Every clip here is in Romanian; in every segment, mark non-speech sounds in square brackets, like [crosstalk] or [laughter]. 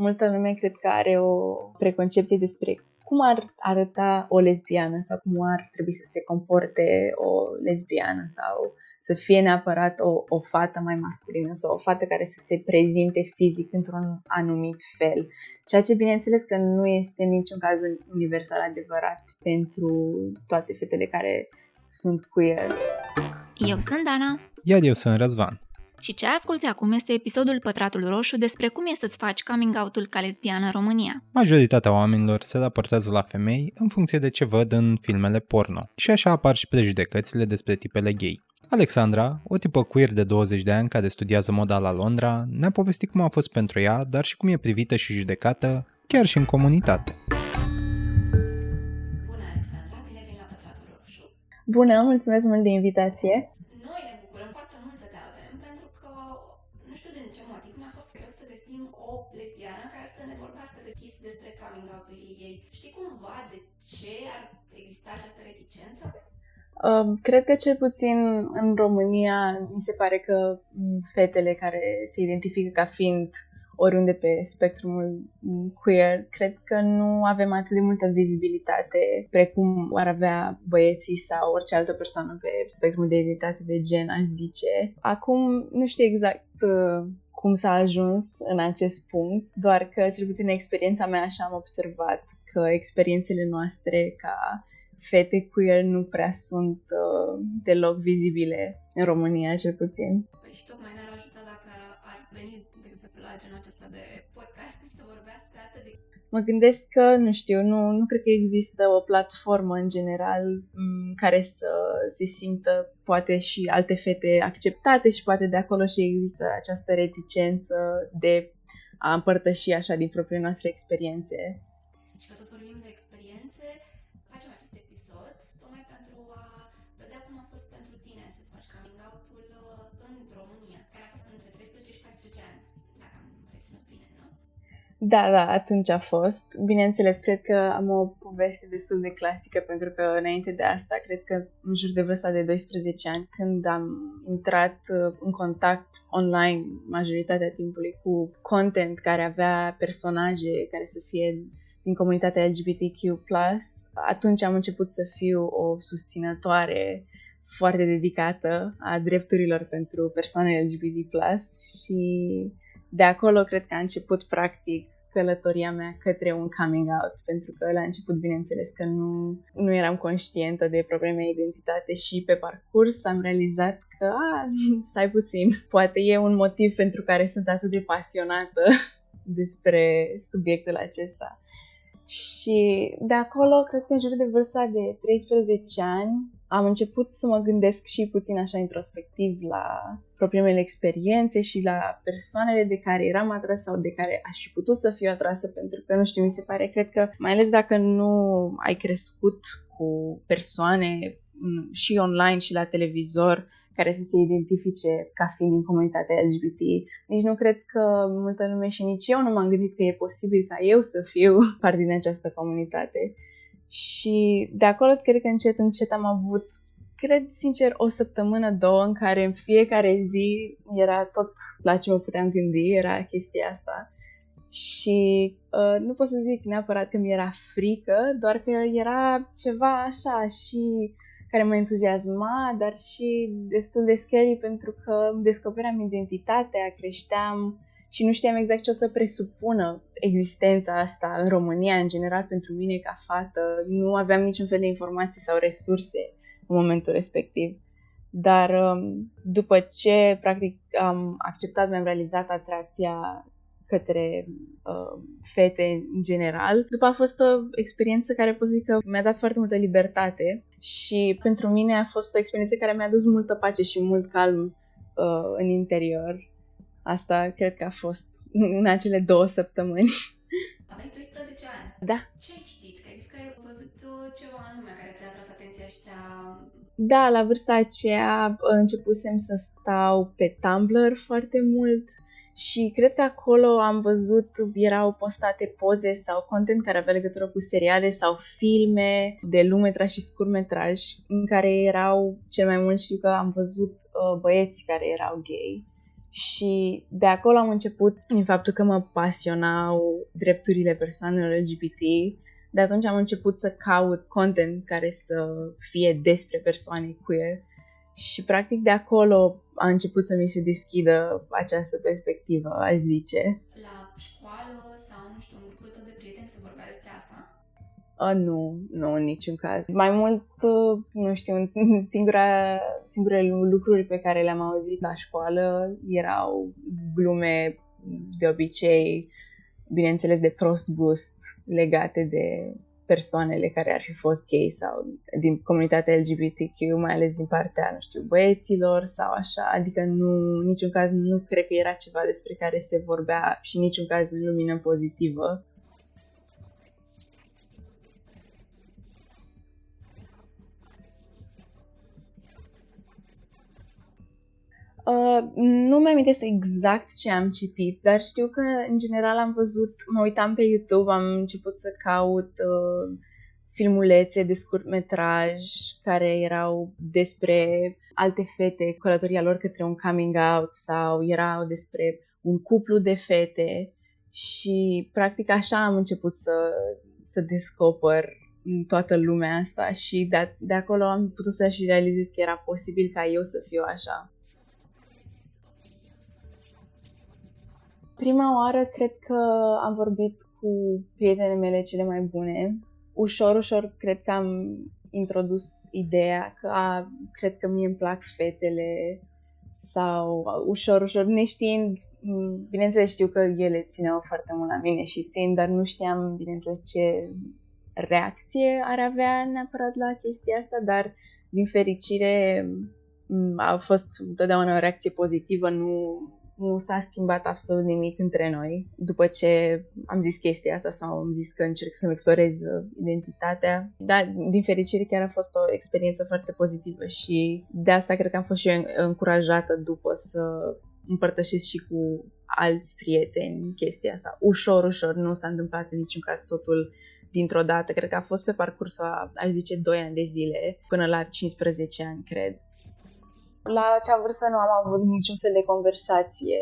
multă lume cred că are o preconcepție despre cum ar arăta o lesbiană sau cum ar trebui să se comporte o lesbiană sau să fie neapărat o, o fată mai masculină sau o fată care să se prezinte fizic într-un anumit fel. Ceea ce bineînțeles că nu este în niciun caz universal adevărat pentru toate fetele care sunt queer. Eu sunt Dana. Iar eu sunt Răzvan. Și ce asculti acum este episodul Pătratul Roșu despre cum e să-ți faci coming out-ul ca lesbiană în România. Majoritatea oamenilor se raportează la femei în funcție de ce văd în filmele porno. Și așa apar și prejudecățile despre tipele gay. Alexandra, o tipă queer de 20 de ani care studiază moda la Londra, ne-a povestit cum a fost pentru ea, dar și cum e privită și judecată, chiar și în comunitate. Bună, Alexandra, bine vin la Pătratul Roșu. Bună, mulțumesc mult de invitație. Cred că cel puțin în România mi se pare că mm, fetele care se identifică ca fiind oriunde pe spectrumul mm, queer, cred că nu avem atât de multă vizibilitate precum ar avea băieții sau orice altă persoană pe spectrumul de identitate de gen, aș zice. Acum nu știu exact uh, cum s-a ajuns în acest punct, doar că cel puțin în experiența mea așa am observat că experiențele noastre ca fete queer nu prea sunt uh, deloc vizibile în România, cel puțin. Păi și tocmai ne-ar ajuta dacă ar veni, de exemplu, la genul acesta de podcast să vorbească astăzi. Mă gândesc că, nu știu, nu, nu cred că există o platformă în general m, care să se simtă poate și alte fete acceptate și poate de acolo și există această reticență de a împărtăși așa din propriile noastre experiențe. Și că tot vorbim de Da, da, atunci a fost. Bineînțeles, cred că am o poveste destul de clasică pentru că înainte de asta, cred că în jur de vârsta de 12 ani, când am intrat uh, în contact online majoritatea timpului cu content care avea personaje care să fie din comunitatea LGBTQ+, atunci am început să fiu o susținătoare foarte dedicată a drepturilor pentru persoane LGBT+, și de acolo cred că a început practic călătoria mea către un coming out, pentru că la început, bineînțeles, că nu, nu eram conștientă de propria mea identitate și pe parcurs am realizat că, a, [laughs] stai puțin, poate e un motiv pentru care sunt atât de pasionată [laughs] despre subiectul acesta. Și de acolo, cred că în jur de vârsta de 13 ani, am început să mă gândesc și puțin așa introspectiv la propriile mele experiențe și la persoanele de care eram atrasă sau de care aș fi putut să fiu atrasă, pentru că, nu știu, mi se pare, cred că, mai ales dacă nu ai crescut cu persoane mm, și online și la televizor, care să se identifice ca fiind din comunitatea LGBT. Nici nu cred că multă lume și nici eu nu m-am gândit că e posibil ca eu să fiu [laughs] parte din această comunitate. Și de acolo cred că încet, încet am avut, cred sincer, o săptămână, două în care în fiecare zi era tot la ce mă puteam gândi, era chestia asta. Și uh, nu pot să zic neapărat că mi era frică, doar că era ceva așa și care mă entuziasma, dar și destul de scary pentru că descopeream identitatea, creșteam și nu știam exact ce o să presupună existența asta în România, în general, pentru mine ca fată. Nu aveam niciun fel de informații sau resurse în momentul respectiv. Dar um, după ce, practic, am acceptat, mi-am realizat atracția către uh, fete în general. După a fost o experiență care pot zic că mi-a dat foarte multă libertate și pentru mine a fost o experiență care mi-a dus multă pace și mult calm uh, în interior. Asta cred că a fost în acele două săptămâni. Aveai 12 ani. Da. Ce ai citit? Că ai zis că ai văzut uh, ceva anume care ți-a atras atenția și ți-a... Da, la vârsta aceea uh, începusem să stau pe Tumblr foarte mult și cred că acolo am văzut, erau postate poze sau content care avea legătură cu seriale sau filme de lungmetraj și scurtmetraj în care erau cel mai mult știu că am văzut uh, băieți care erau gay Și de acolo am început, din faptul că mă pasionau drepturile persoanelor LGBT, de atunci am început să caut content care să fie despre persoane queer și practic de acolo a început să mi se deschidă această perspectivă, aș zice. La Uh, nu, nu, în niciun caz. Mai mult, uh, nu știu, [laughs] singura, singurele lucruri pe care le-am auzit la școală erau glume de obicei, bineînțeles, de prost gust legate de persoanele care ar fi fost gay sau din comunitatea LGBTQ, mai ales din partea, nu știu, băieților sau așa, adică nu, niciun caz nu cred că era ceva despre care se vorbea și niciun caz în lumină pozitivă. Uh, nu mi-am exact ce am citit, dar știu că în general am văzut, mă uitam pe YouTube, am început să caut uh, filmulețe de scurtmetraj care erau despre alte fete, călătoria lor către un coming out sau erau despre un cuplu de fete și practic așa am început să, să descoper toată lumea asta și de, de acolo am putut să și realizez că era posibil ca eu să fiu așa. Prima oară cred că am vorbit cu prietenele mele cele mai bune. Ușor, ușor cred că am introdus ideea că a, cred că mie îmi plac fetele sau ușor, ușor, neștiind, bineînțeles știu că ele țineau foarte mult la mine și țin, dar nu știam, bineînțeles, ce reacție ar avea neapărat la chestia asta, dar din fericire a fost întotdeauna o reacție pozitivă, nu nu s-a schimbat absolut nimic între noi. După ce am zis chestia asta sau am zis că încerc să-mi explorez uh, identitatea, dar din fericire chiar a fost o experiență foarte pozitivă și de asta cred că am fost și eu încurajată după să împărtășesc și cu alți prieteni chestia asta. Ușor, ușor, nu s-a întâmplat în niciun caz totul dintr-o dată. Cred că a fost pe parcursul, a, aș zice, 2 ani de zile, până la 15 ani, cred. La acea vârstă nu am avut niciun fel de conversație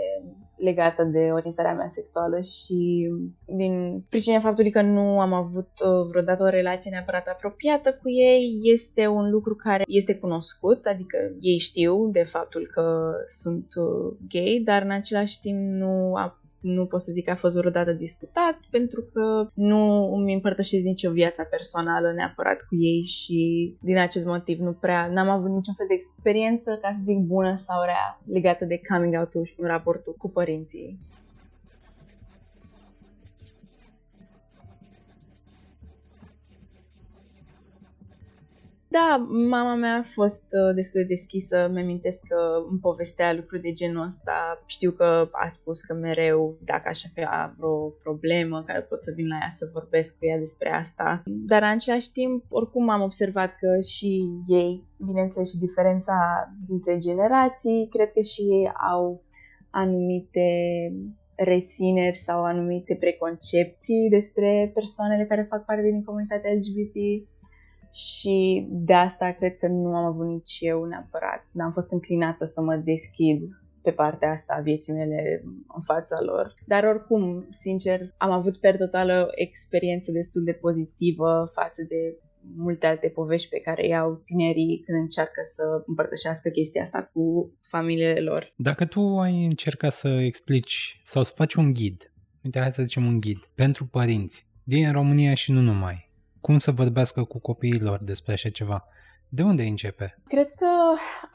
legată de orientarea mea sexuală și din pricina faptului că nu am avut uh, vreodată o relație neapărat apropiată cu ei, este un lucru care este cunoscut, adică ei știu de faptul că sunt uh, gay, dar în același timp nu a nu pot să zic că a fost vreodată discutat, pentru că nu îmi împărtășesc nicio viața personală neapărat cu ei și din acest motiv nu prea, n-am avut niciun fel de experiență, ca să zic, bună sau rea, legată de coming out-ul și raportul cu părinții. Da, mama mea a fost uh, destul de deschisă, mi-amintesc că îmi povestea lucruri de genul ăsta. Știu că a spus că mereu, dacă aș avea vreo problemă, care pot să vin la ea să vorbesc cu ea despre asta. Dar în același timp, oricum am observat că și ei, bineînțeles și diferența dintre generații, cred că și ei au anumite rețineri sau anumite preconcepții despre persoanele care fac parte din comunitatea LGBT și de asta cred că nu am avut nici eu neapărat. N-am fost înclinată să mă deschid pe partea asta a vieții mele în fața lor. Dar oricum, sincer, am avut per total o experiență destul de pozitivă față de multe alte povești pe care iau tinerii când încearcă să împărtășească chestia asta cu familiile lor. Dacă tu ai încercat să explici sau să faci un ghid, uite, hai să zicem un ghid, pentru părinți din România și nu numai, cum să vorbească cu copiilor despre așa ceva? De unde începe? Cred că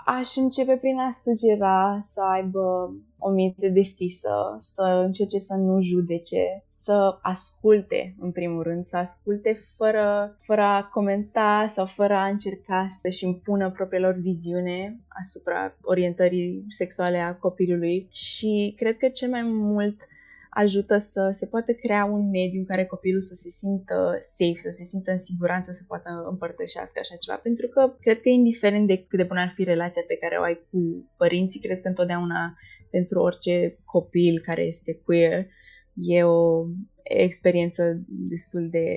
aș începe prin a sugera să aibă o minte deschisă, să încerce să nu judece, să asculte, în primul rând, să asculte fără, fără a comenta sau fără a încerca să-și impună propriilor viziune asupra orientării sexuale a copilului și cred că cel mai mult ajută să se poată crea un mediu în care copilul să se simtă safe, să se simtă în siguranță, să poată împărtășească așa ceva. Pentru că cred că indiferent de cât de bună ar fi relația pe care o ai cu părinții, cred că întotdeauna pentru orice copil care este queer e o experiență destul de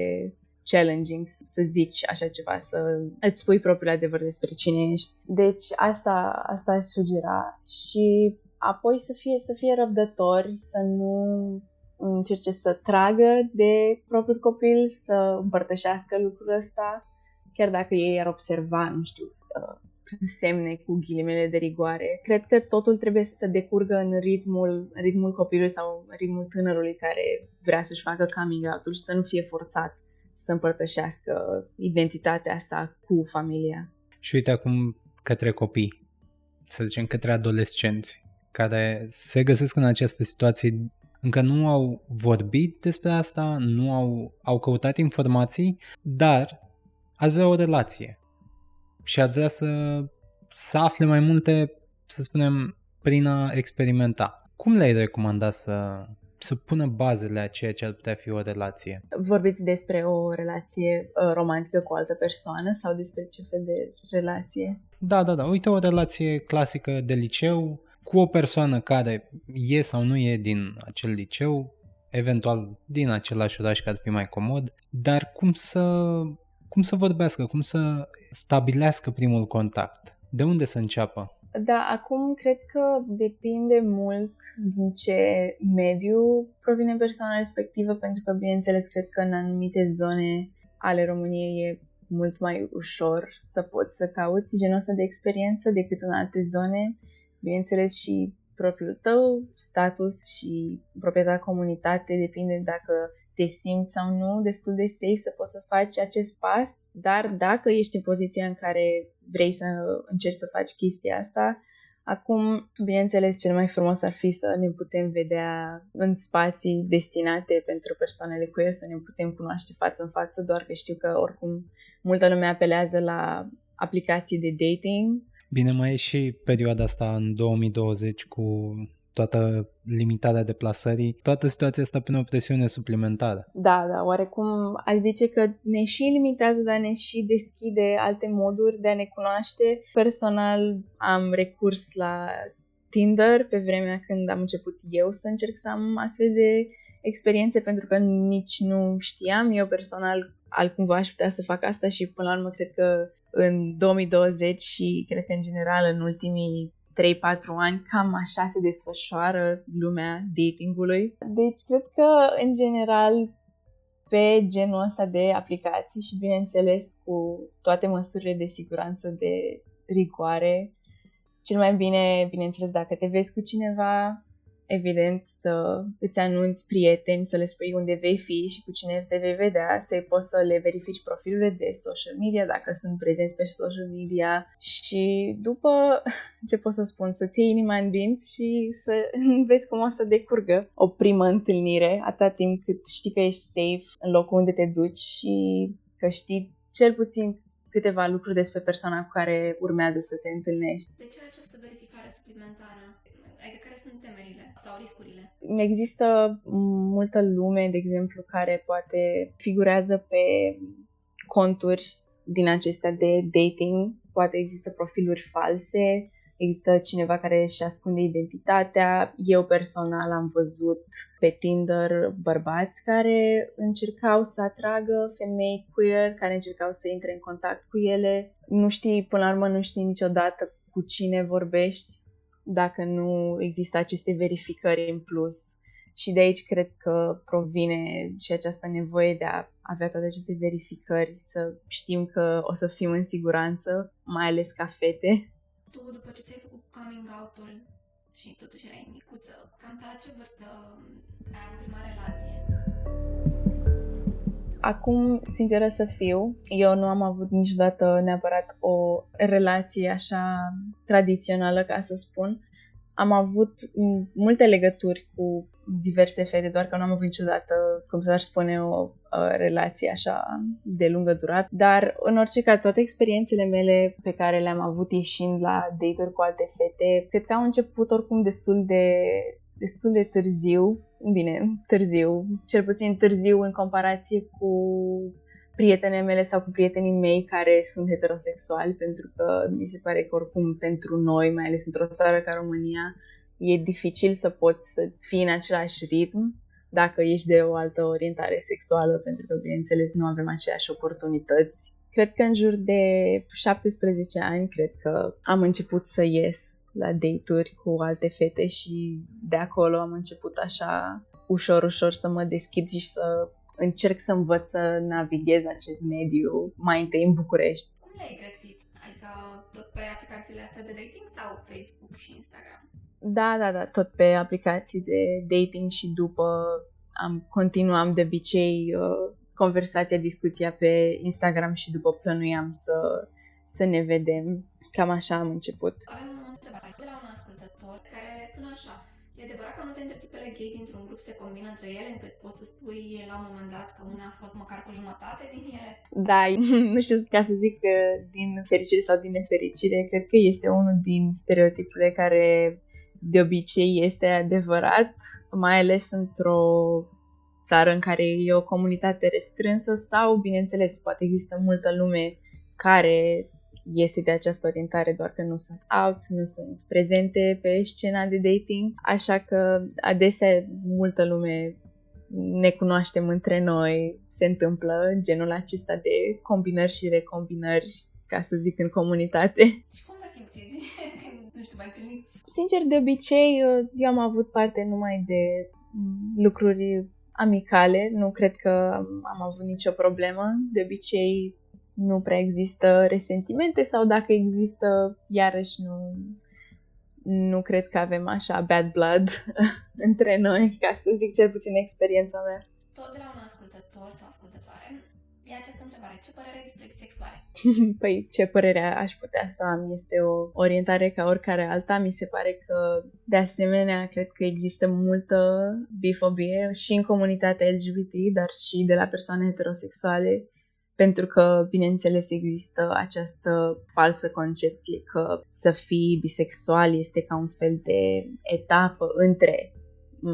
challenging să zici așa ceva, să îți spui propriul adevăr despre cine ești. Deci asta, asta aș sugera și apoi să fie, să fie răbdători, să nu încerce să tragă de propriul copil, să împărtășească lucrul ăsta, chiar dacă ei ar observa, nu știu, uh, semne cu ghilimele de rigoare. Cred că totul trebuie să decurgă în ritmul, în ritmul copilului sau în ritmul tânărului care vrea să-și facă coming out și să nu fie forțat să împărtășească identitatea asta cu familia. Și uite acum către copii, să zicem către adolescenți, care se găsesc în această situație încă nu au vorbit despre asta, nu au, au căutat informații, dar ar vrea o relație și ar vrea să, să afle mai multe, să spunem, prin a experimenta. Cum le-ai recomanda să, să pună bazele a ceea ce ar putea fi o relație? Vorbiți despre o relație uh, romantică cu o altă persoană sau despre ce fel de relație? Da, da, da. Uite, o relație clasică de liceu cu o persoană care e sau nu e din acel liceu, eventual din același oraș care ar fi mai comod, dar cum să, cum să vorbească, cum să stabilească primul contact? De unde să înceapă? Da, acum cred că depinde mult din ce mediu provine persoana respectivă, pentru că, bineînțeles, cred că în anumite zone ale României e mult mai ușor să poți să cauți genul ăsta de experiență decât în alte zone. Bineînțeles, și propriul tău status și proprietatea comunitate depinde dacă te simți sau nu destul de safe să poți să faci acest pas, dar dacă ești în poziția în care vrei să încerci să faci chestia asta, acum, bineînțeles, cel mai frumos ar fi să ne putem vedea în spații destinate pentru persoanele queer, să ne putem cunoaște față în față, doar că știu că oricum multă lume apelează la aplicații de dating. Bine, mai e și perioada asta în 2020 cu toată limitarea deplasării, toată situația asta pune o presiune suplimentară. Da, da, oarecum ar zice că ne și limitează, dar ne și deschide alte moduri de a ne cunoaște. Personal am recurs la Tinder pe vremea când am început eu să încerc să am astfel de experiențe pentru că nici nu știam eu personal altcumva aș putea să fac asta și până la urmă cred că în 2020 și cred că în general în ultimii 3-4 ani, cam așa se desfășoară lumea datingului. Deci, cred că, în general, pe genul ăsta de aplicații și, bineînțeles, cu toate măsurile de siguranță de rigoare, cel mai bine, bineînțeles, dacă te vezi cu cineva, evident, să îți anunți prieteni, să le spui unde vei fi și cu cine te vei vedea, să poți să le verifici profilurile de social media, dacă sunt prezenți pe social media și după, [laughs] ce pot să spun, să-ți iei inima în dinți și să [laughs] vezi cum o să decurgă o primă întâlnire, atâta timp cât știi că ești safe în locul unde te duci și că știi cel puțin câteva lucruri despre persoana cu care urmează să te întâlnești. De ce această verificare suplimentară? Adică care sunt temerile? sau riscurile? Există multă lume, de exemplu, care poate figurează pe conturi din acestea de dating, poate există profiluri false, există cineva care își ascunde identitatea. Eu personal am văzut pe Tinder bărbați care încercau să atragă femei queer, care încercau să intre în contact cu ele. Nu știi, până la urmă, nu știi niciodată cu cine vorbești dacă nu există aceste verificări în plus. Și de aici cred că provine și această nevoie de a avea toate aceste verificări, să știm că o să fim în siguranță, mai ales ca fete. Tu, după ce ți-ai făcut coming out-ul și totuși erai micuță, cam pe la ce vârstă ai avut prima relație? Acum, sinceră să fiu, eu nu am avut niciodată neapărat o relație așa tradițională, ca să spun. Am avut multe legături cu diverse fete, doar că nu am avut niciodată, cum să spune, o relație așa de lungă durată. Dar, în orice caz, toate experiențele mele pe care le-am avut ieșind la date-uri cu alte fete, cred că au început oricum destul de destul de târziu, bine, târziu, cel puțin târziu în comparație cu prietenele mele sau cu prietenii mei care sunt heterosexuali, pentru că mi se pare că oricum pentru noi, mai ales într-o țară ca România, e dificil să poți să fii în același ritm dacă ești de o altă orientare sexuală, pentru că, bineînțeles, nu avem aceeași oportunități. Cred că în jur de 17 ani, cred că am început să ies la date-uri cu alte fete și de acolo am început așa ușor, ușor să mă deschid și să încerc să învăț să navighez acest mediu mai întâi în București. Cum le-ai găsit? Adică tot pe aplicațiile astea de dating sau Facebook și Instagram? Da, da, da, tot pe aplicații de dating și după am continuam de obicei uh, conversația, discuția pe Instagram și după plănuiam să, să ne vedem. Cam așa am început. Avem o întrebare de la un ascultător care sună așa. E adevărat că multe dintre tipele gay dintr-un grup se combină între ele, încât poți să spui la un moment dat că una a fost măcar cu jumătate din ele? Da, [laughs] nu știu ca să zic că din fericire sau din nefericire, cred că este unul din stereotipurile care de obicei este adevărat, mai ales într-o țară în care e o comunitate restrânsă sau, bineînțeles, poate există multă lume care este de această orientare, doar că nu sunt out, nu sunt prezente pe scena de dating, așa că adesea multă lume ne cunoaștem între noi, se întâmplă genul acesta de combinări și recombinări, ca să zic, în comunitate. Și cum vă simțiți [laughs] când, nu știu, mai întâlniți? Sincer, de obicei, eu am avut parte numai de lucruri amicale, nu cred că am avut nicio problemă. De obicei nu prea există resentimente sau dacă există, iarăși nu, nu cred că avem așa bad blood [laughs] între noi, ca să zic cel puțin experiența mea. Tot de la un ascultător sau ascultătoare e această întrebare. Ce părere ai despre bisexuale? [laughs] păi, ce părere aș putea să am? Este o orientare ca oricare alta. Mi se pare că, de asemenea, cred că există multă bifobie și în comunitatea LGBT, dar și de la persoane heterosexuale pentru că, bineînțeles, există această falsă concepție că să fii bisexual este ca un fel de etapă între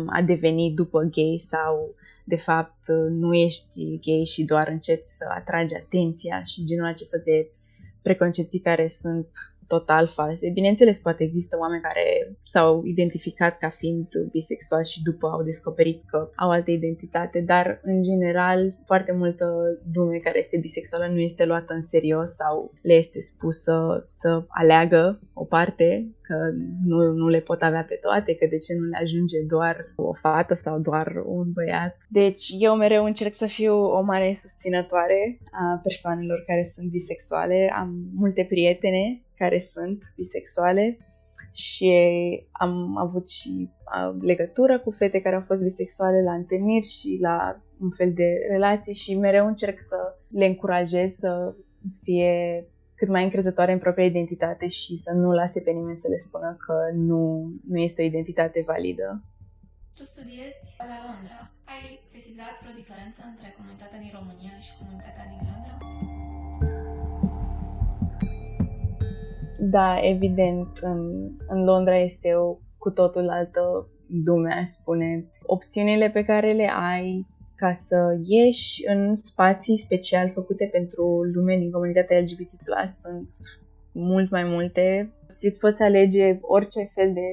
a deveni după gay sau de fapt nu ești gay și doar încerci să atragi atenția și genul acesta de preconcepții care sunt total false. Bineînțeles, poate există oameni care s-au identificat ca fiind bisexuali și după au descoperit că au altă identitate, dar în general foarte multă lume care este bisexuală nu este luată în serios sau le este spusă să aleagă o parte, că nu, nu le pot avea pe toate, că de ce nu le ajunge doar o fată sau doar un băiat. Deci eu mereu încerc să fiu o mare susținătoare a persoanelor care sunt bisexuale. Am multe prietene care sunt bisexuale și am avut și legătură cu fete care au fost bisexuale la întâlniri și la un fel de relații și mereu încerc să le încurajez să fie cât mai încrezătoare în propria identitate și să nu lase pe nimeni să le spună că nu, nu este o identitate validă. Tu studiezi la Londra. Ai sesizat vreo diferență între comunitatea din România și comunitatea din Londra? Da, evident, în, în Londra este o cu totul altă lume, aș spune. Opțiunile pe care le ai ca să ieși în spații special făcute pentru lume din comunitatea LGBT+, sunt mult mai multe. Îți poți alege orice fel de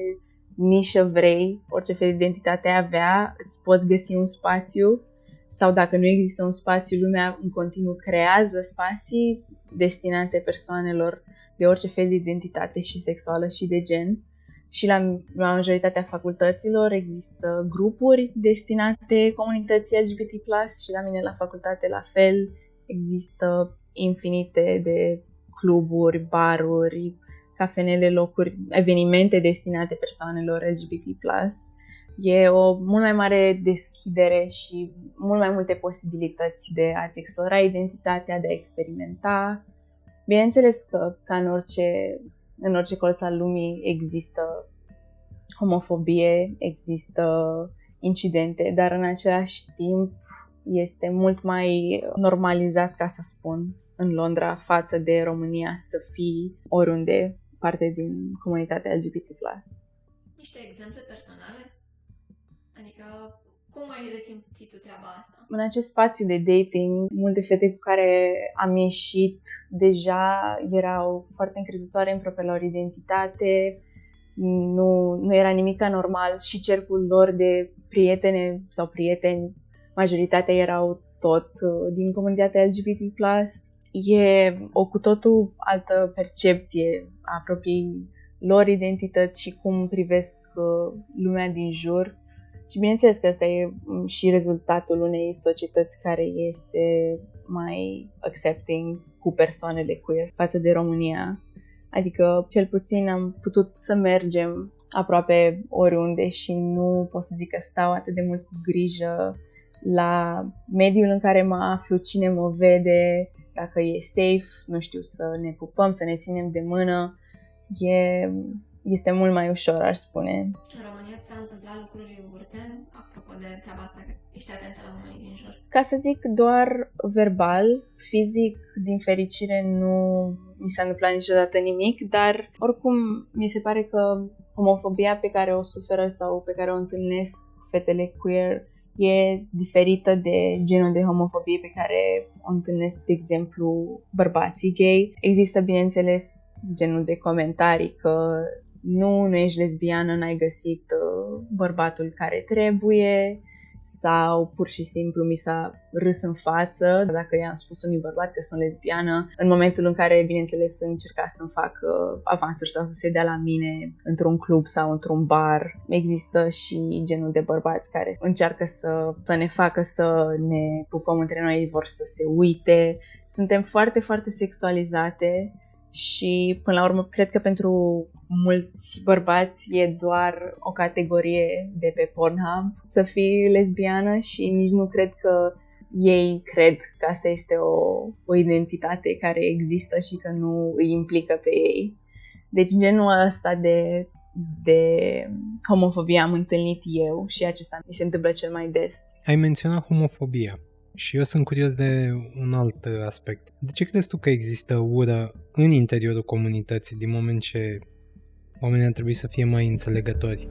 nișă vrei, orice fel de identitate avea, îți poți găsi un spațiu sau dacă nu există un spațiu, lumea în continuu creează spații destinate persoanelor de orice fel de identitate și sexuală și de gen. Și la, la majoritatea facultăților există grupuri destinate comunității LGBT+, și la mine la facultate la fel există infinite de cluburi, baruri, cafenele, locuri, evenimente destinate persoanelor LGBT+. E o mult mai mare deschidere și mult mai multe posibilități de a-ți explora identitatea, de a experimenta, Bineînțeles că, ca în orice, în orice colț al lumii, există homofobie, există incidente, dar în același timp este mult mai normalizat, ca să spun, în Londra față de România să fii oriunde parte din comunitatea LGBT+. Niște exemple personale? Adică cum ai resimțit tu treaba asta? În acest spațiu de dating, multe fete cu care am ieșit deja erau foarte încrezătoare în propria lor identitate, nu, nu era nimic anormal și cercul lor de prietene sau prieteni, majoritatea erau tot uh, din comunitatea LGBT+. E o cu totul altă percepție a propriei lor identități și cum privesc uh, lumea din jur. Și bineînțeles că asta e mm, și rezultatul unei societăți care este mai accepting cu persoanele queer față de România. Adică, cel puțin am putut să mergem aproape oriunde și nu pot să zic că stau atât de mult cu grijă la mediul în care mă aflu, cine mă vede, dacă e safe, nu știu, să ne pupăm, să ne ținem de mână. E, este mult mai ușor, aș spune. În România ți s-a întâmplat lucruri urte? Apropo de treaba asta, că ești atentă la oamenii din jur. Ca să zic doar verbal, fizic, din fericire, nu mi s-a întâmplat niciodată nimic, dar oricum mi se pare că homofobia pe care o suferă sau pe care o întâlnesc fetele queer e diferită de genul de homofobie pe care o întâlnesc, de exemplu, bărbații gay. Există, bineînțeles, genul de comentarii că nu, nu ești lesbiană, n-ai găsit uh, bărbatul care trebuie, sau pur și simplu mi s-a râs în față dacă i-am spus unui bărbat că sunt lesbiană, în momentul în care, bineînțeles, încerca să-mi fac uh, avansuri sau să se dea la mine într-un club sau într-un bar. Există și genul de bărbați care încearcă să, să ne facă să ne pupăm între noi, vor să se uite. Suntem foarte, foarte sexualizate și până la urmă cred că pentru mulți bărbați e doar o categorie de pe Pornhub să fii lesbiană și nici nu cred că ei cred că asta este o, o identitate care există și că nu îi implică pe ei. Deci genul ăsta de, de homofobie am întâlnit eu și acesta mi se întâmplă cel mai des. Ai menționat homofobia. Și eu sunt curios de un alt aspect. De ce crezi tu că există ură în interiorul comunității din moment ce oamenii ar trebui să fie mai înțelegători?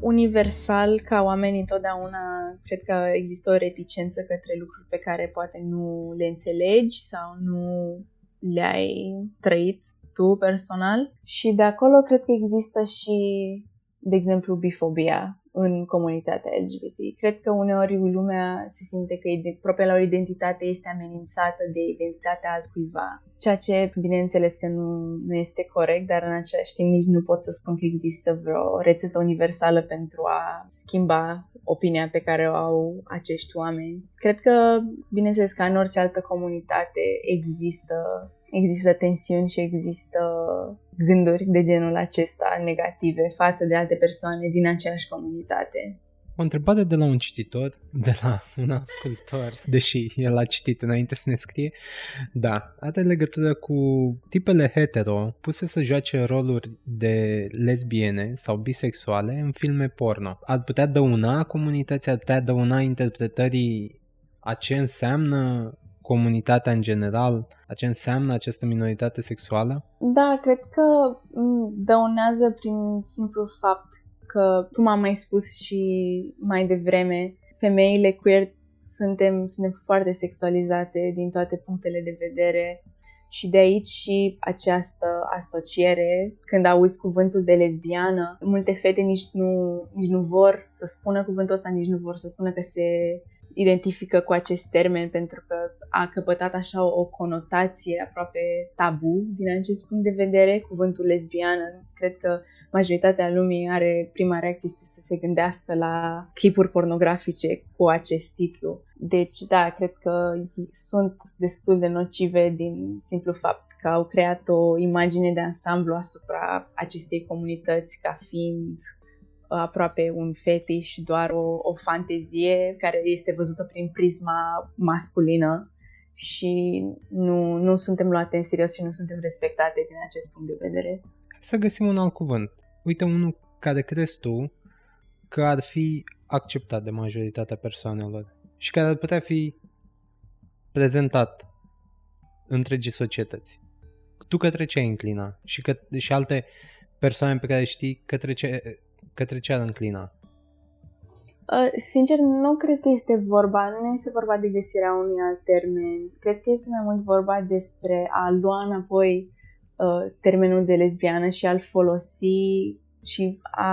Universal, ca oamenii întotdeauna, cred că există o reticență către lucruri pe care poate nu le înțelegi sau nu le-ai trăit tu personal. Și de acolo cred că există și, de exemplu, bifobia în comunitatea LGBT. Cred că uneori lumea se simte că propria lor identitate este amenințată de identitatea altcuiva, ceea ce bineînțeles că nu, nu este corect, dar în același timp nici nu pot să spun că există vreo rețetă universală pentru a schimba opinia pe care o au acești oameni. Cred că, bineînțeles, ca în orice altă comunitate există există tensiuni și există gânduri de genul acesta negative față de alte persoane din aceeași comunitate. O întrebare de la un cititor, de la un ascultor, deși el a citit înainte să ne scrie, da, are legătură cu tipele hetero puse să joace roluri de lesbiene sau bisexuale în filme porno. Ar putea dăuna comunității, ar putea dăuna interpretării a ce înseamnă comunitatea în general, a ce înseamnă această minoritate sexuală? Da, cred că dăunează prin simplu fapt că, cum am mai spus și mai devreme, femeile queer suntem, suntem foarte sexualizate din toate punctele de vedere și de aici și această asociere, când auzi cuvântul de lesbiană, multe fete nici nu, nici nu vor să spună cuvântul ăsta, nici nu vor să spună că se identifică cu acest termen pentru că a căpătat așa o, o conotație aproape tabu din acest punct de vedere. Cuvântul lesbiană, cred că majoritatea lumii are prima reacție este să se gândească la clipuri pornografice cu acest titlu. Deci, da, cred că sunt destul de nocive din simplu fapt că au creat o imagine de ansamblu asupra acestei comunități ca fiind aproape un fetiș, doar o, o fantezie care este văzută prin prisma masculină și nu, nu suntem luate în serios și nu suntem respectate din acest punct de vedere. Să găsim un alt cuvânt. Uite unul care crezi tu că ar fi acceptat de majoritatea persoanelor și care ar putea fi prezentat întregii societăți. Tu către ce ai înclina? Și, că, și alte persoane pe care știi către ce, către ce ar înclina? Uh, sincer, nu cred că este vorba, nu este vorba de găsirea unui alt termen. Cred că este mai mult vorba despre a lua înapoi uh, termenul de lesbiană și a-l folosi și a,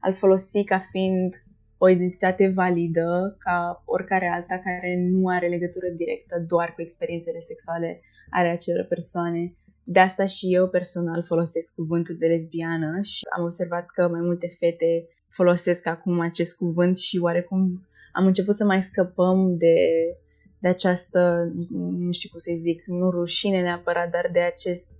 a-l folosi ca fiind o identitate validă ca oricare alta care nu are legătură directă doar cu experiențele sexuale ale acelor persoane. De asta și eu personal folosesc cuvântul de lesbiană și am observat că mai multe fete folosesc acum acest cuvânt și oarecum am început să mai scăpăm de, de această, nu știu cum să zic, nu rușine neapărat, dar de acest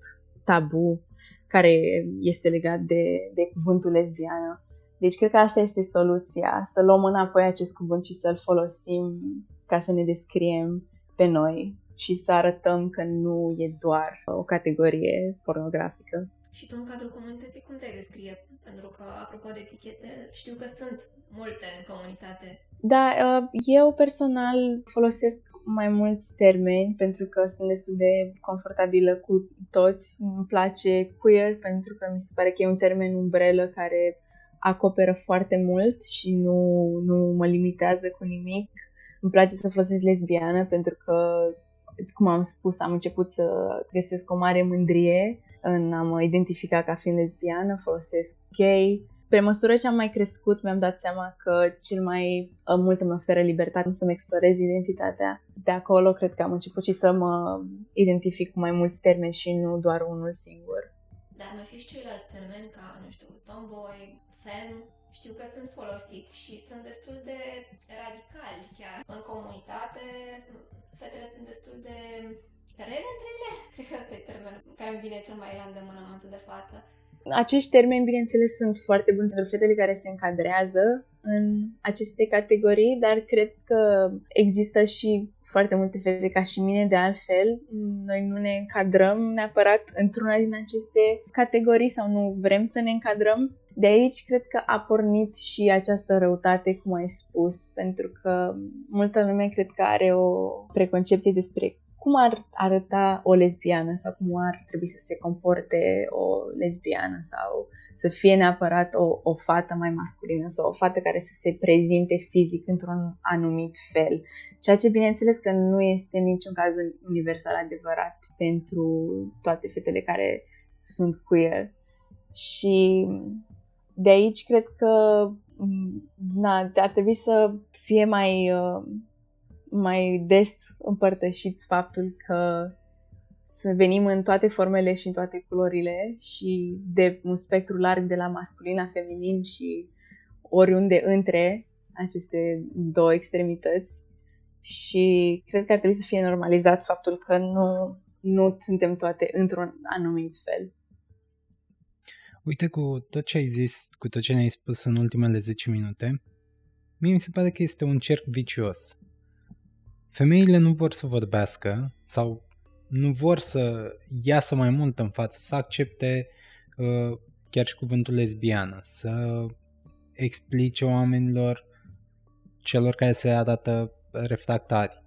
tabu care este legat de, de cuvântul lesbiană. Deci cred că asta este soluția, să luăm înapoi acest cuvânt și să-l folosim ca să ne descriem pe noi și să arătăm că nu e doar o categorie pornografică. Și tu în cadrul comunității cum te descrie? Pentru că, apropo de etichete, știu că sunt multe în comunitate. Da, uh, eu personal folosesc mai mulți termeni pentru că sunt destul de confortabilă cu toți. Îmi place queer pentru că mi se pare că e un termen umbrelă care acoperă foarte mult și nu, nu mă limitează cu nimic. Îmi place să folosesc lesbiană pentru că, cum am spus, am început să găsesc o mare mândrie în a mă identifica ca fiind lesbiană, folosesc gay. Pe măsură ce am mai crescut, mi-am dat seama că cel mai uh, mult îmi oferă libertate să-mi explorez identitatea. De acolo cred că am început și să mă identific cu mai mulți termeni și nu doar unul singur. Dar mai fi și ceilalți termeni ca, nu știu, tomboy, fem, știu că sunt folosiți și sunt destul de radicali chiar. În comunitate, fetele sunt destul de rele între ele. [laughs] Cred că ăsta e termenul care îmi vine cel mai la îndemână în momentul de față. Acești termeni, bineînțeles, sunt foarte buni pentru fetele care se încadrează în aceste categorii, dar cred că există și foarte multe fete ca și mine, de altfel. Noi nu ne încadrăm neapărat într-una din aceste categorii sau nu vrem să ne încadrăm. De aici cred că a pornit și această răutate, cum ai spus, pentru că multă lume cred că are o preconcepție despre cum ar arăta o lesbiană sau cum ar trebui să se comporte o lesbiană sau să fie neapărat o, o fată mai masculină sau o fată care să se prezinte fizic într-un anumit fel. Ceea ce bineînțeles că nu este în niciun caz universal adevărat pentru toate fetele care sunt queer. Și de aici cred că na, ar trebui să fie mai, uh, mai des împărtășit faptul că să venim în toate formele și în toate culorile și de un spectru larg de la masculin la feminin și oriunde între aceste două extremități și cred că ar trebui să fie normalizat faptul că nu, nu suntem toate într-un anumit fel. Uite, cu tot ce ai zis, cu tot ce ne-ai spus în ultimele 10 minute, mie mi se pare că este un cerc vicios. Femeile nu vor să vorbească sau nu vor să iasă mai mult în față, să accepte uh, chiar și cuvântul lesbiană, să explice oamenilor, celor care se arată refractari,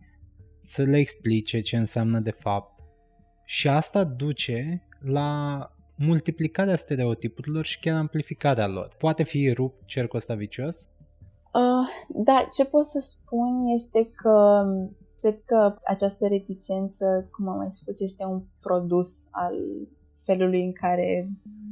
să le explice ce înseamnă de fapt. Și asta duce la multiplicarea stereotipurilor și chiar amplificarea lor. Poate fi rupt cercul ăsta vicios? Uh, da, ce pot să spun este că cred că această reticență, cum am mai spus, este un produs al felului în care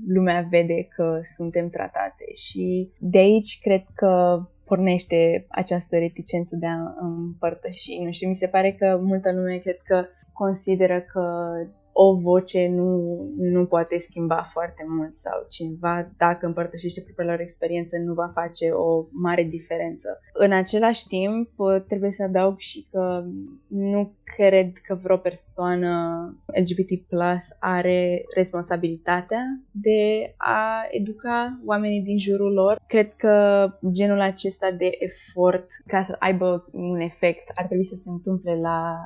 lumea vede că suntem tratate și de aici cred că pornește această reticență de a împărtăși. Nu știu, mi se pare că multă lume cred că consideră că o voce nu, nu poate schimba foarte mult sau cineva, dacă împărtășește propria lor experiență, nu va face o mare diferență. În același timp, trebuie să adaug și că nu cred că vreo persoană LGBT Plus are responsabilitatea de a educa oamenii din jurul lor. Cred că genul acesta de efort ca să aibă un efect ar trebui să se întâmple la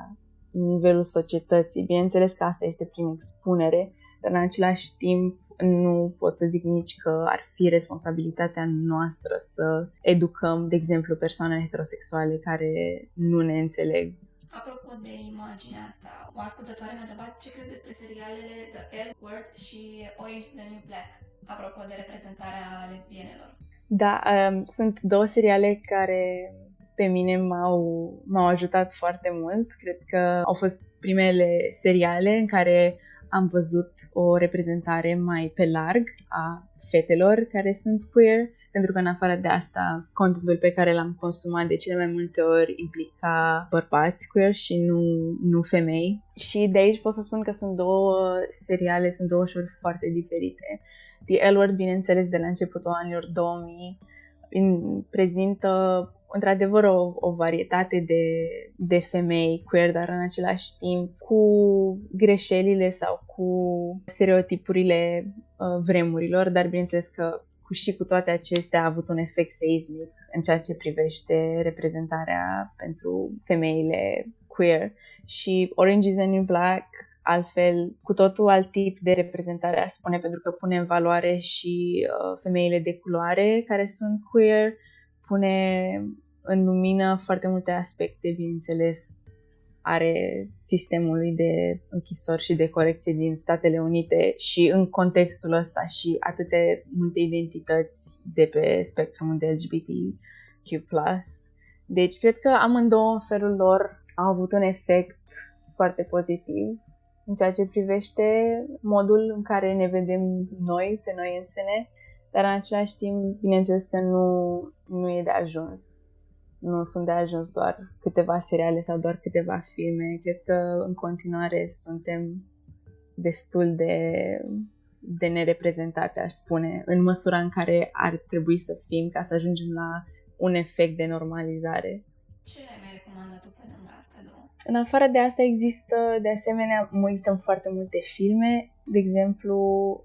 nivelul societății. Bineînțeles că asta este prin expunere, dar în același timp nu pot să zic nici că ar fi responsabilitatea noastră să educăm, de exemplu, persoane heterosexuale care nu ne înțeleg. Apropo de imaginea asta, o ascultătoare mi-a întrebat ce crezi despre serialele The L Word și Orange is the New Black, apropo de reprezentarea lesbienelor. Da, um, sunt două seriale care pe mine m-au, m-au ajutat foarte mult. Cred că au fost primele seriale în care am văzut o reprezentare mai pe larg a fetelor care sunt queer, pentru că în afară de asta, contentul pe care l-am consumat de cele mai multe ori implica bărbați queer și nu, nu femei. Și de aici pot să spun că sunt două seriale, sunt două show foarte diferite. The L Word, bineînțeles, de la începutul anilor 2000, prezintă într-adevăr o, o varietate de, de femei queer, dar în același timp cu greșelile sau cu stereotipurile uh, vremurilor, dar bineînțeles că cu și cu toate acestea a avut un efect seismic în ceea ce privește reprezentarea pentru femeile queer. Și Orange is the New Black altfel, cu totul alt tip de reprezentare, aș spune, pentru că pune în valoare și uh, femeile de culoare care sunt queer, pune în lumină foarte multe aspecte, bineînțeles, are sistemului de închisori și de corecție din Statele Unite și în contextul ăsta și atâte multe identități de pe spectrumul de LGBTQ+. Deci, cred că amândouă în felul lor au avut un efect foarte pozitiv în ceea ce privește modul în care ne vedem noi, pe noi însene, dar în același timp, bineînțeles că nu, nu e de ajuns. Nu sunt de ajuns doar câteva seriale sau doar câteva filme. Cred că în continuare suntem destul de, de nereprezentate, aș spune, în măsura în care ar trebui să fim ca să ajungem la un efect de normalizare. Ce ai mai recomandat tu pe lângă asta două? În afară de asta există, de asemenea, există foarte multe filme, de exemplu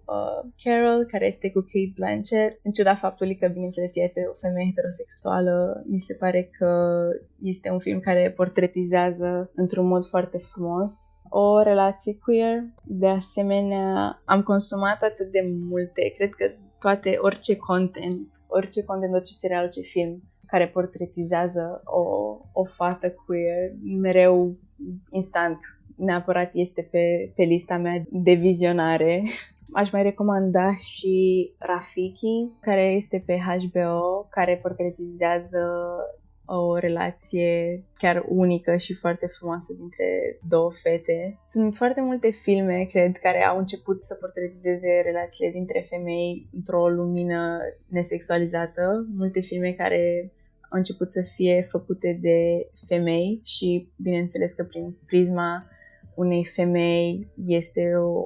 uh, Carol, care este cu Kate Blanchett, în ciuda faptului că, bineînțeles, ea este o femeie heterosexuală, mi se pare că este un film care portretizează într-un mod foarte frumos o relație queer. De asemenea, am consumat atât de multe, cred că toate, orice content, orice content, orice serial, orice film care portretizează o, o fată queer, mereu, instant, neapărat este pe, pe lista mea de vizionare. [laughs] Aș mai recomanda și Rafiki, care este pe HBO, care portretizează o relație chiar unică și foarte frumoasă dintre două fete. Sunt foarte multe filme, cred, care au început să portretizeze relațiile dintre femei într-o lumină nesexualizată. Multe filme care au început să fie făcute de femei și bineînțeles că prin prisma unei femei este o,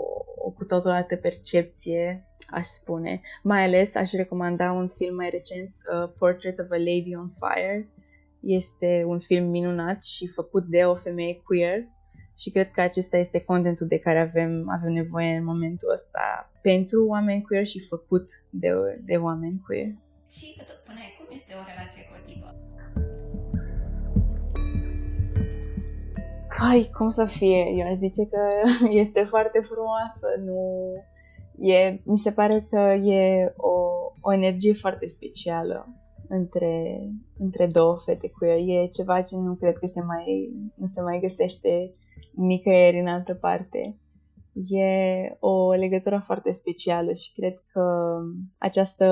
o cu totul altă percepție, aș spune. Mai ales aș recomanda un film mai recent, uh, Portrait of a Lady on Fire. Este un film minunat și făcut de o femeie queer și cred că acesta este contentul de care avem, avem nevoie în momentul ăsta pentru oameni queer și făcut de, de oameni queer. Și că tot spuneai, cum este o relație cu o tipă? Hai, cum să fie? Eu aș zice că [laughs] este foarte frumoasă, nu... E, mi se pare că e o, o energie foarte specială între, între două fete queer. E ceva ce nu cred că se mai, nu se mai găsește nicăieri în altă parte. E o legătură foarte specială și cred că această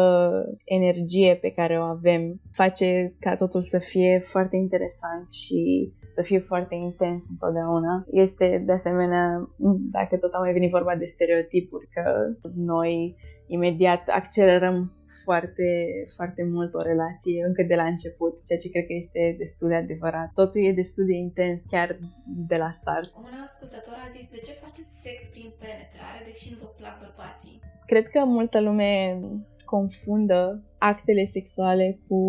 energie pe care o avem face ca totul să fie foarte interesant și să fie foarte intens întotdeauna. Este de asemenea, dacă tot am mai venit vorba de stereotipuri, că noi imediat accelerăm foarte, foarte mult o relație încă de la început, ceea ce cred că este destul de adevărat. Totul e destul de intens chiar de la start. Un ascultător a zis, de ce faceți sex prin penetrare, deși nu vă plac bărbații? Cred că multă lume confundă actele sexuale cu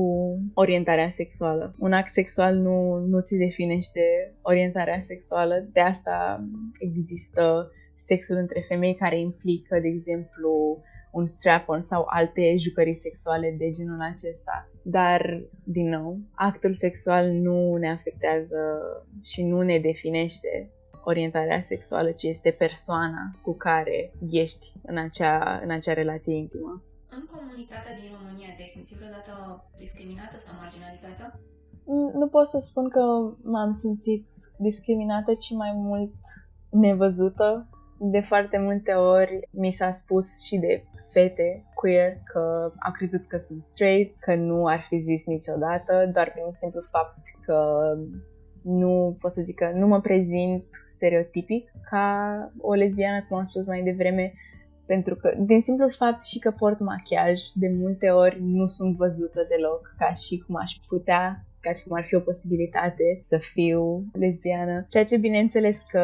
orientarea sexuală. Un act sexual nu, nu ți definește orientarea sexuală, de asta există sexul între femei care implică, de exemplu, un strap-on sau alte jucării sexuale de genul acesta. Dar, din nou, actul sexual nu ne afectează și nu ne definește orientarea sexuală, ci este persoana cu care ești în acea, în acea relație intimă. În comunitatea din România te-ai simțit vreodată discriminată sau marginalizată? Mm, nu pot să spun că m-am simțit discriminată, ci mai mult nevăzută. De foarte multe ori mi s-a spus și de fete queer că au crezut că sunt straight, că nu ar fi zis niciodată, doar prin simplu fapt că nu pot să zic că nu mă prezint stereotipic ca o lesbiană, cum am spus mai devreme, pentru că, din simplul fapt și că port machiaj, de multe ori nu sunt văzută deloc ca și cum aș putea ca și cum ar fi o posibilitate să fiu lesbiană. Ceea ce bineînțeles că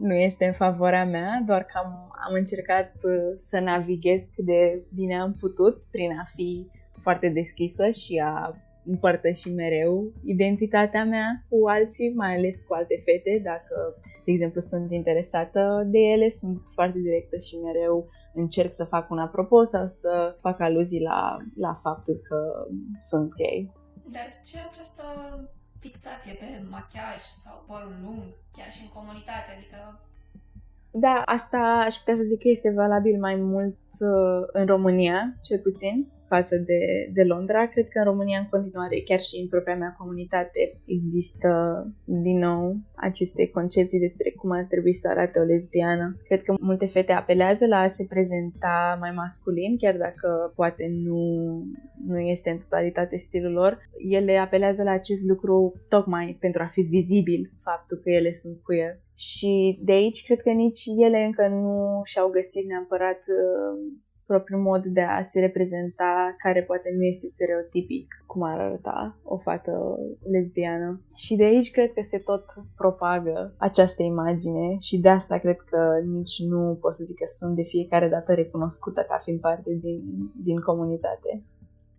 nu este în favoarea mea, doar că am, am încercat uh, să navighez cât de bine am putut prin a fi foarte deschisă și a împărtăși mereu identitatea mea cu alții, mai ales cu alte fete, dacă, de exemplu, sunt interesată de ele, sunt foarte directă și mereu încerc să fac un apropo sau să fac aluzii la, la faptul că sunt gay. Dar ce această fixație pe machiaj sau părul lung, chiar și în comunitate, adică da, asta aș putea să zic că este valabil mai mult uh, în România, cel puțin față de, de Londra. Cred că în România, în continuare, chiar și în propria mea comunitate, există din nou aceste concepții despre cum ar trebui să arate o lesbiană. Cred că multe fete apelează la a se prezenta mai masculin, chiar dacă poate nu, nu este în totalitate stilul lor. Ele apelează la acest lucru tocmai pentru a fi vizibil faptul că ele sunt queer. Și de aici cred că nici ele încă nu și-au găsit neapărat uh, propriul mod de a se reprezenta care poate nu este stereotipic cum ar arăta o fată lesbiană. Și de aici cred că se tot propagă această imagine și de asta cred că nici nu pot să zic că sunt de fiecare dată recunoscută ca fiind parte din, din comunitate.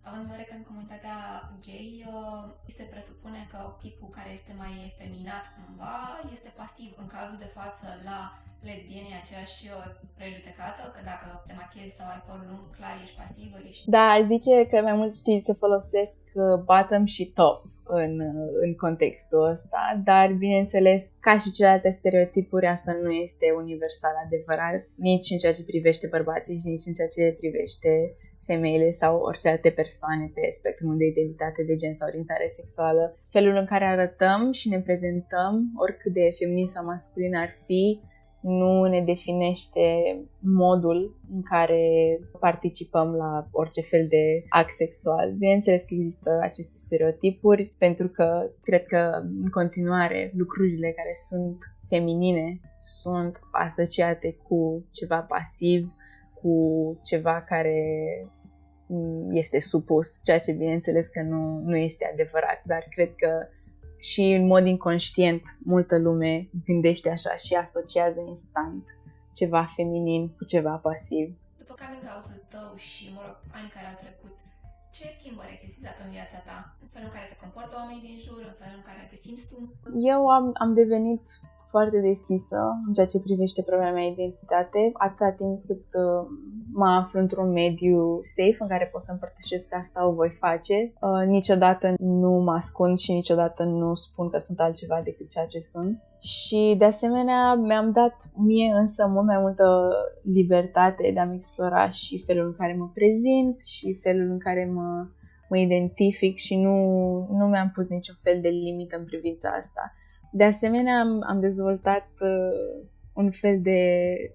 Având în vedere că în comunitatea gay uh, se presupune că tipul care este mai efeminat cumva este pasiv. În cazul de față la lesbiene e aceeași uh, prejudecată, că dacă te machiezi sau ai păr lung, clar ești pasivă, ești... Da, aș zice că mai mult știți să folosesc uh, bottom și top în, uh, în contextul ăsta, dar bineînțeles, ca și celelalte stereotipuri, asta nu este universal adevărat, nici în ceea ce privește bărbații și nici în ceea ce privește femeile sau orice alte persoane pe spectrumul de identitate de gen sau orientare sexuală. Felul în care arătăm și ne prezentăm, oricât de feminin sau masculin ar fi, nu ne definește modul în care participăm la orice fel de act sexual. Bineînțeles că există aceste stereotipuri, pentru că cred că în continuare lucrurile care sunt feminine sunt asociate cu ceva pasiv, cu ceva care este supus, ceea ce bineînțeles că nu, nu este adevărat, dar cred că și în mod inconștient multă lume gândește așa și asociază instant ceva feminin cu ceva pasiv. După coming out-ul tău și, mă rog, anii care au trecut, ce schimbări ai sesizat în viața ta? În felul în care se comportă oamenii din jur, în felul în care te simți tu? Eu am, am devenit foarte deschisă în ceea ce privește propria mea identitate, atâta timp cât uh, mă aflu într-un mediu safe în care pot să împărtășesc asta, o voi face. Uh, niciodată nu mă ascund și niciodată nu spun că sunt altceva decât ceea ce sunt. Și de asemenea mi-am dat mie însă mult mai multă libertate de a-mi explora și felul în care mă prezint și felul în care mă, mă identific și nu, nu mi-am pus niciun fel de limită în privința asta. De asemenea, am, am dezvoltat uh, un fel de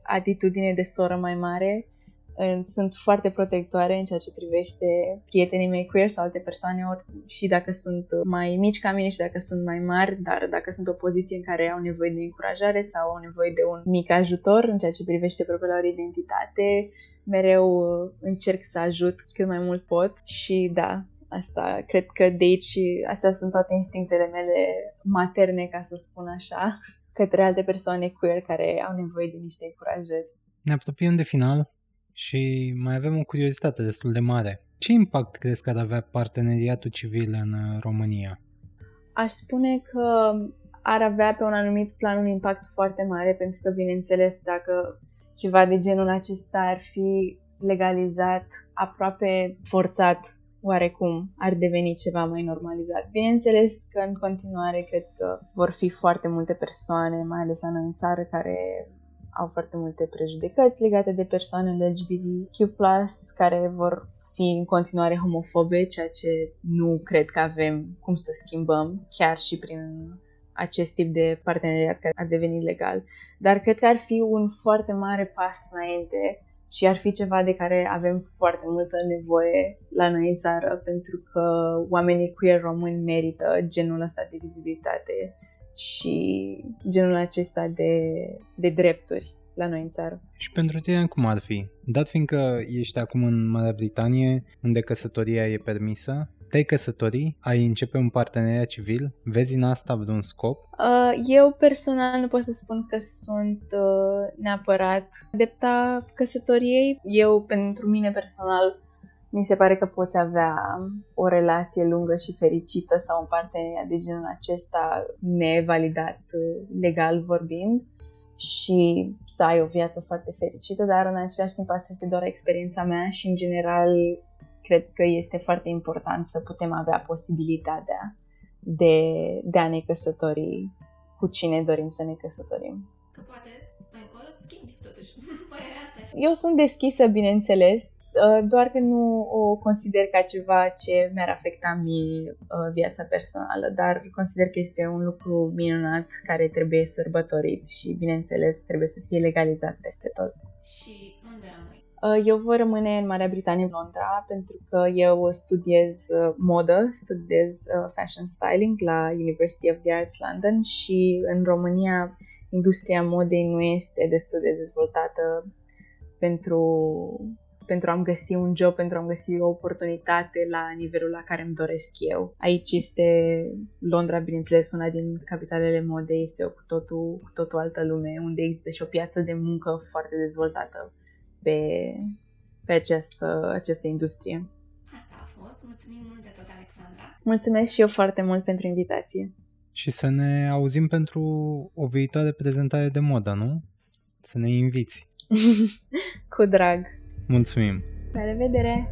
atitudine de soră mai mare. Sunt foarte protectoare în ceea ce privește prietenii mei queer sau alte persoane, ori și dacă sunt mai mici ca mine și dacă sunt mai mari, dar dacă sunt o poziție în care au nevoie de încurajare sau au nevoie de un mic ajutor în ceea ce privește propria lor identitate, mereu uh, încerc să ajut cât mai mult pot și da, Asta, cred că de aici, astea sunt toate instinctele mele materne, ca să spun așa, [laughs] către alte persoane queer care au nevoie de niște încurajări. Ne apropiem de final și mai avem o curiozitate destul de mare. Ce impact crezi că ar avea parteneriatul civil în uh, România? Aș spune că ar avea pe un anumit plan un impact foarte mare, pentru că, bineînțeles, dacă ceva de genul acesta ar fi legalizat aproape forțat oarecum ar deveni ceva mai normalizat. Bineînțeles că în continuare cred că vor fi foarte multe persoane, mai ales la noi în țară, care au foarte multe prejudecăți legate de persoanele LGBTQ+, care vor fi în continuare homofobe, ceea ce nu cred că avem cum să schimbăm, chiar și prin acest tip de parteneriat care ar deveni legal. Dar cred că ar fi un foarte mare pas înainte și ar fi ceva de care avem foarte multă nevoie la noi în țară, pentru că oamenii queer români merită genul ăsta de vizibilitate și genul acesta de, de drepturi la noi în țară. Și pentru tine cum ar fi? Dat fiindcă ești acum în Marea Britanie, unde căsătoria e permisă, te-ai căsători, ai începe un parteneriat civil, vezi în asta vreun scop? Uh, eu personal nu pot să spun că sunt uh, neapărat adepta căsătoriei. Eu, pentru mine personal, mi se pare că poți avea o relație lungă și fericită sau un parteneriat de genul acesta nevalidat uh, legal vorbind și să ai o viață foarte fericită, dar în același timp asta este doar experiența mea și în general cred că este foarte important să putem avea posibilitatea de, de a ne căsători cu cine dorim să ne căsătorim. Că poate mai încolo schimbi totuși [laughs] părerea asta. Eu sunt deschisă, bineînțeles, Uh, doar că nu o consider ca ceva ce mi-ar afecta mie uh, viața personală, dar consider că este un lucru minunat care trebuie sărbătorit și, bineînțeles, trebuie să fie legalizat peste tot. Și unde rămâi? Uh, eu voi rămâne în Marea Britanie, Londra, pentru că eu studiez modă, studiez fashion styling la University of the Arts London și în România industria modei nu este destul de dezvoltată pentru pentru a-mi găsi un job, pentru a-mi găsi o oportunitate la nivelul la care îmi doresc eu. Aici este Londra, bineînțeles, una din capitalele modei, este o cu totul, cu totul altă lume, unde există și o piață de muncă foarte dezvoltată pe, pe această, această industrie. Asta a fost. Mulțumim mult de tot, Alexandra. Mulțumesc și eu foarte mult pentru invitație. Și să ne auzim pentru o viitoare prezentare de modă, nu? Să ne inviți. [laughs] cu drag. Mulțumim! La revedere!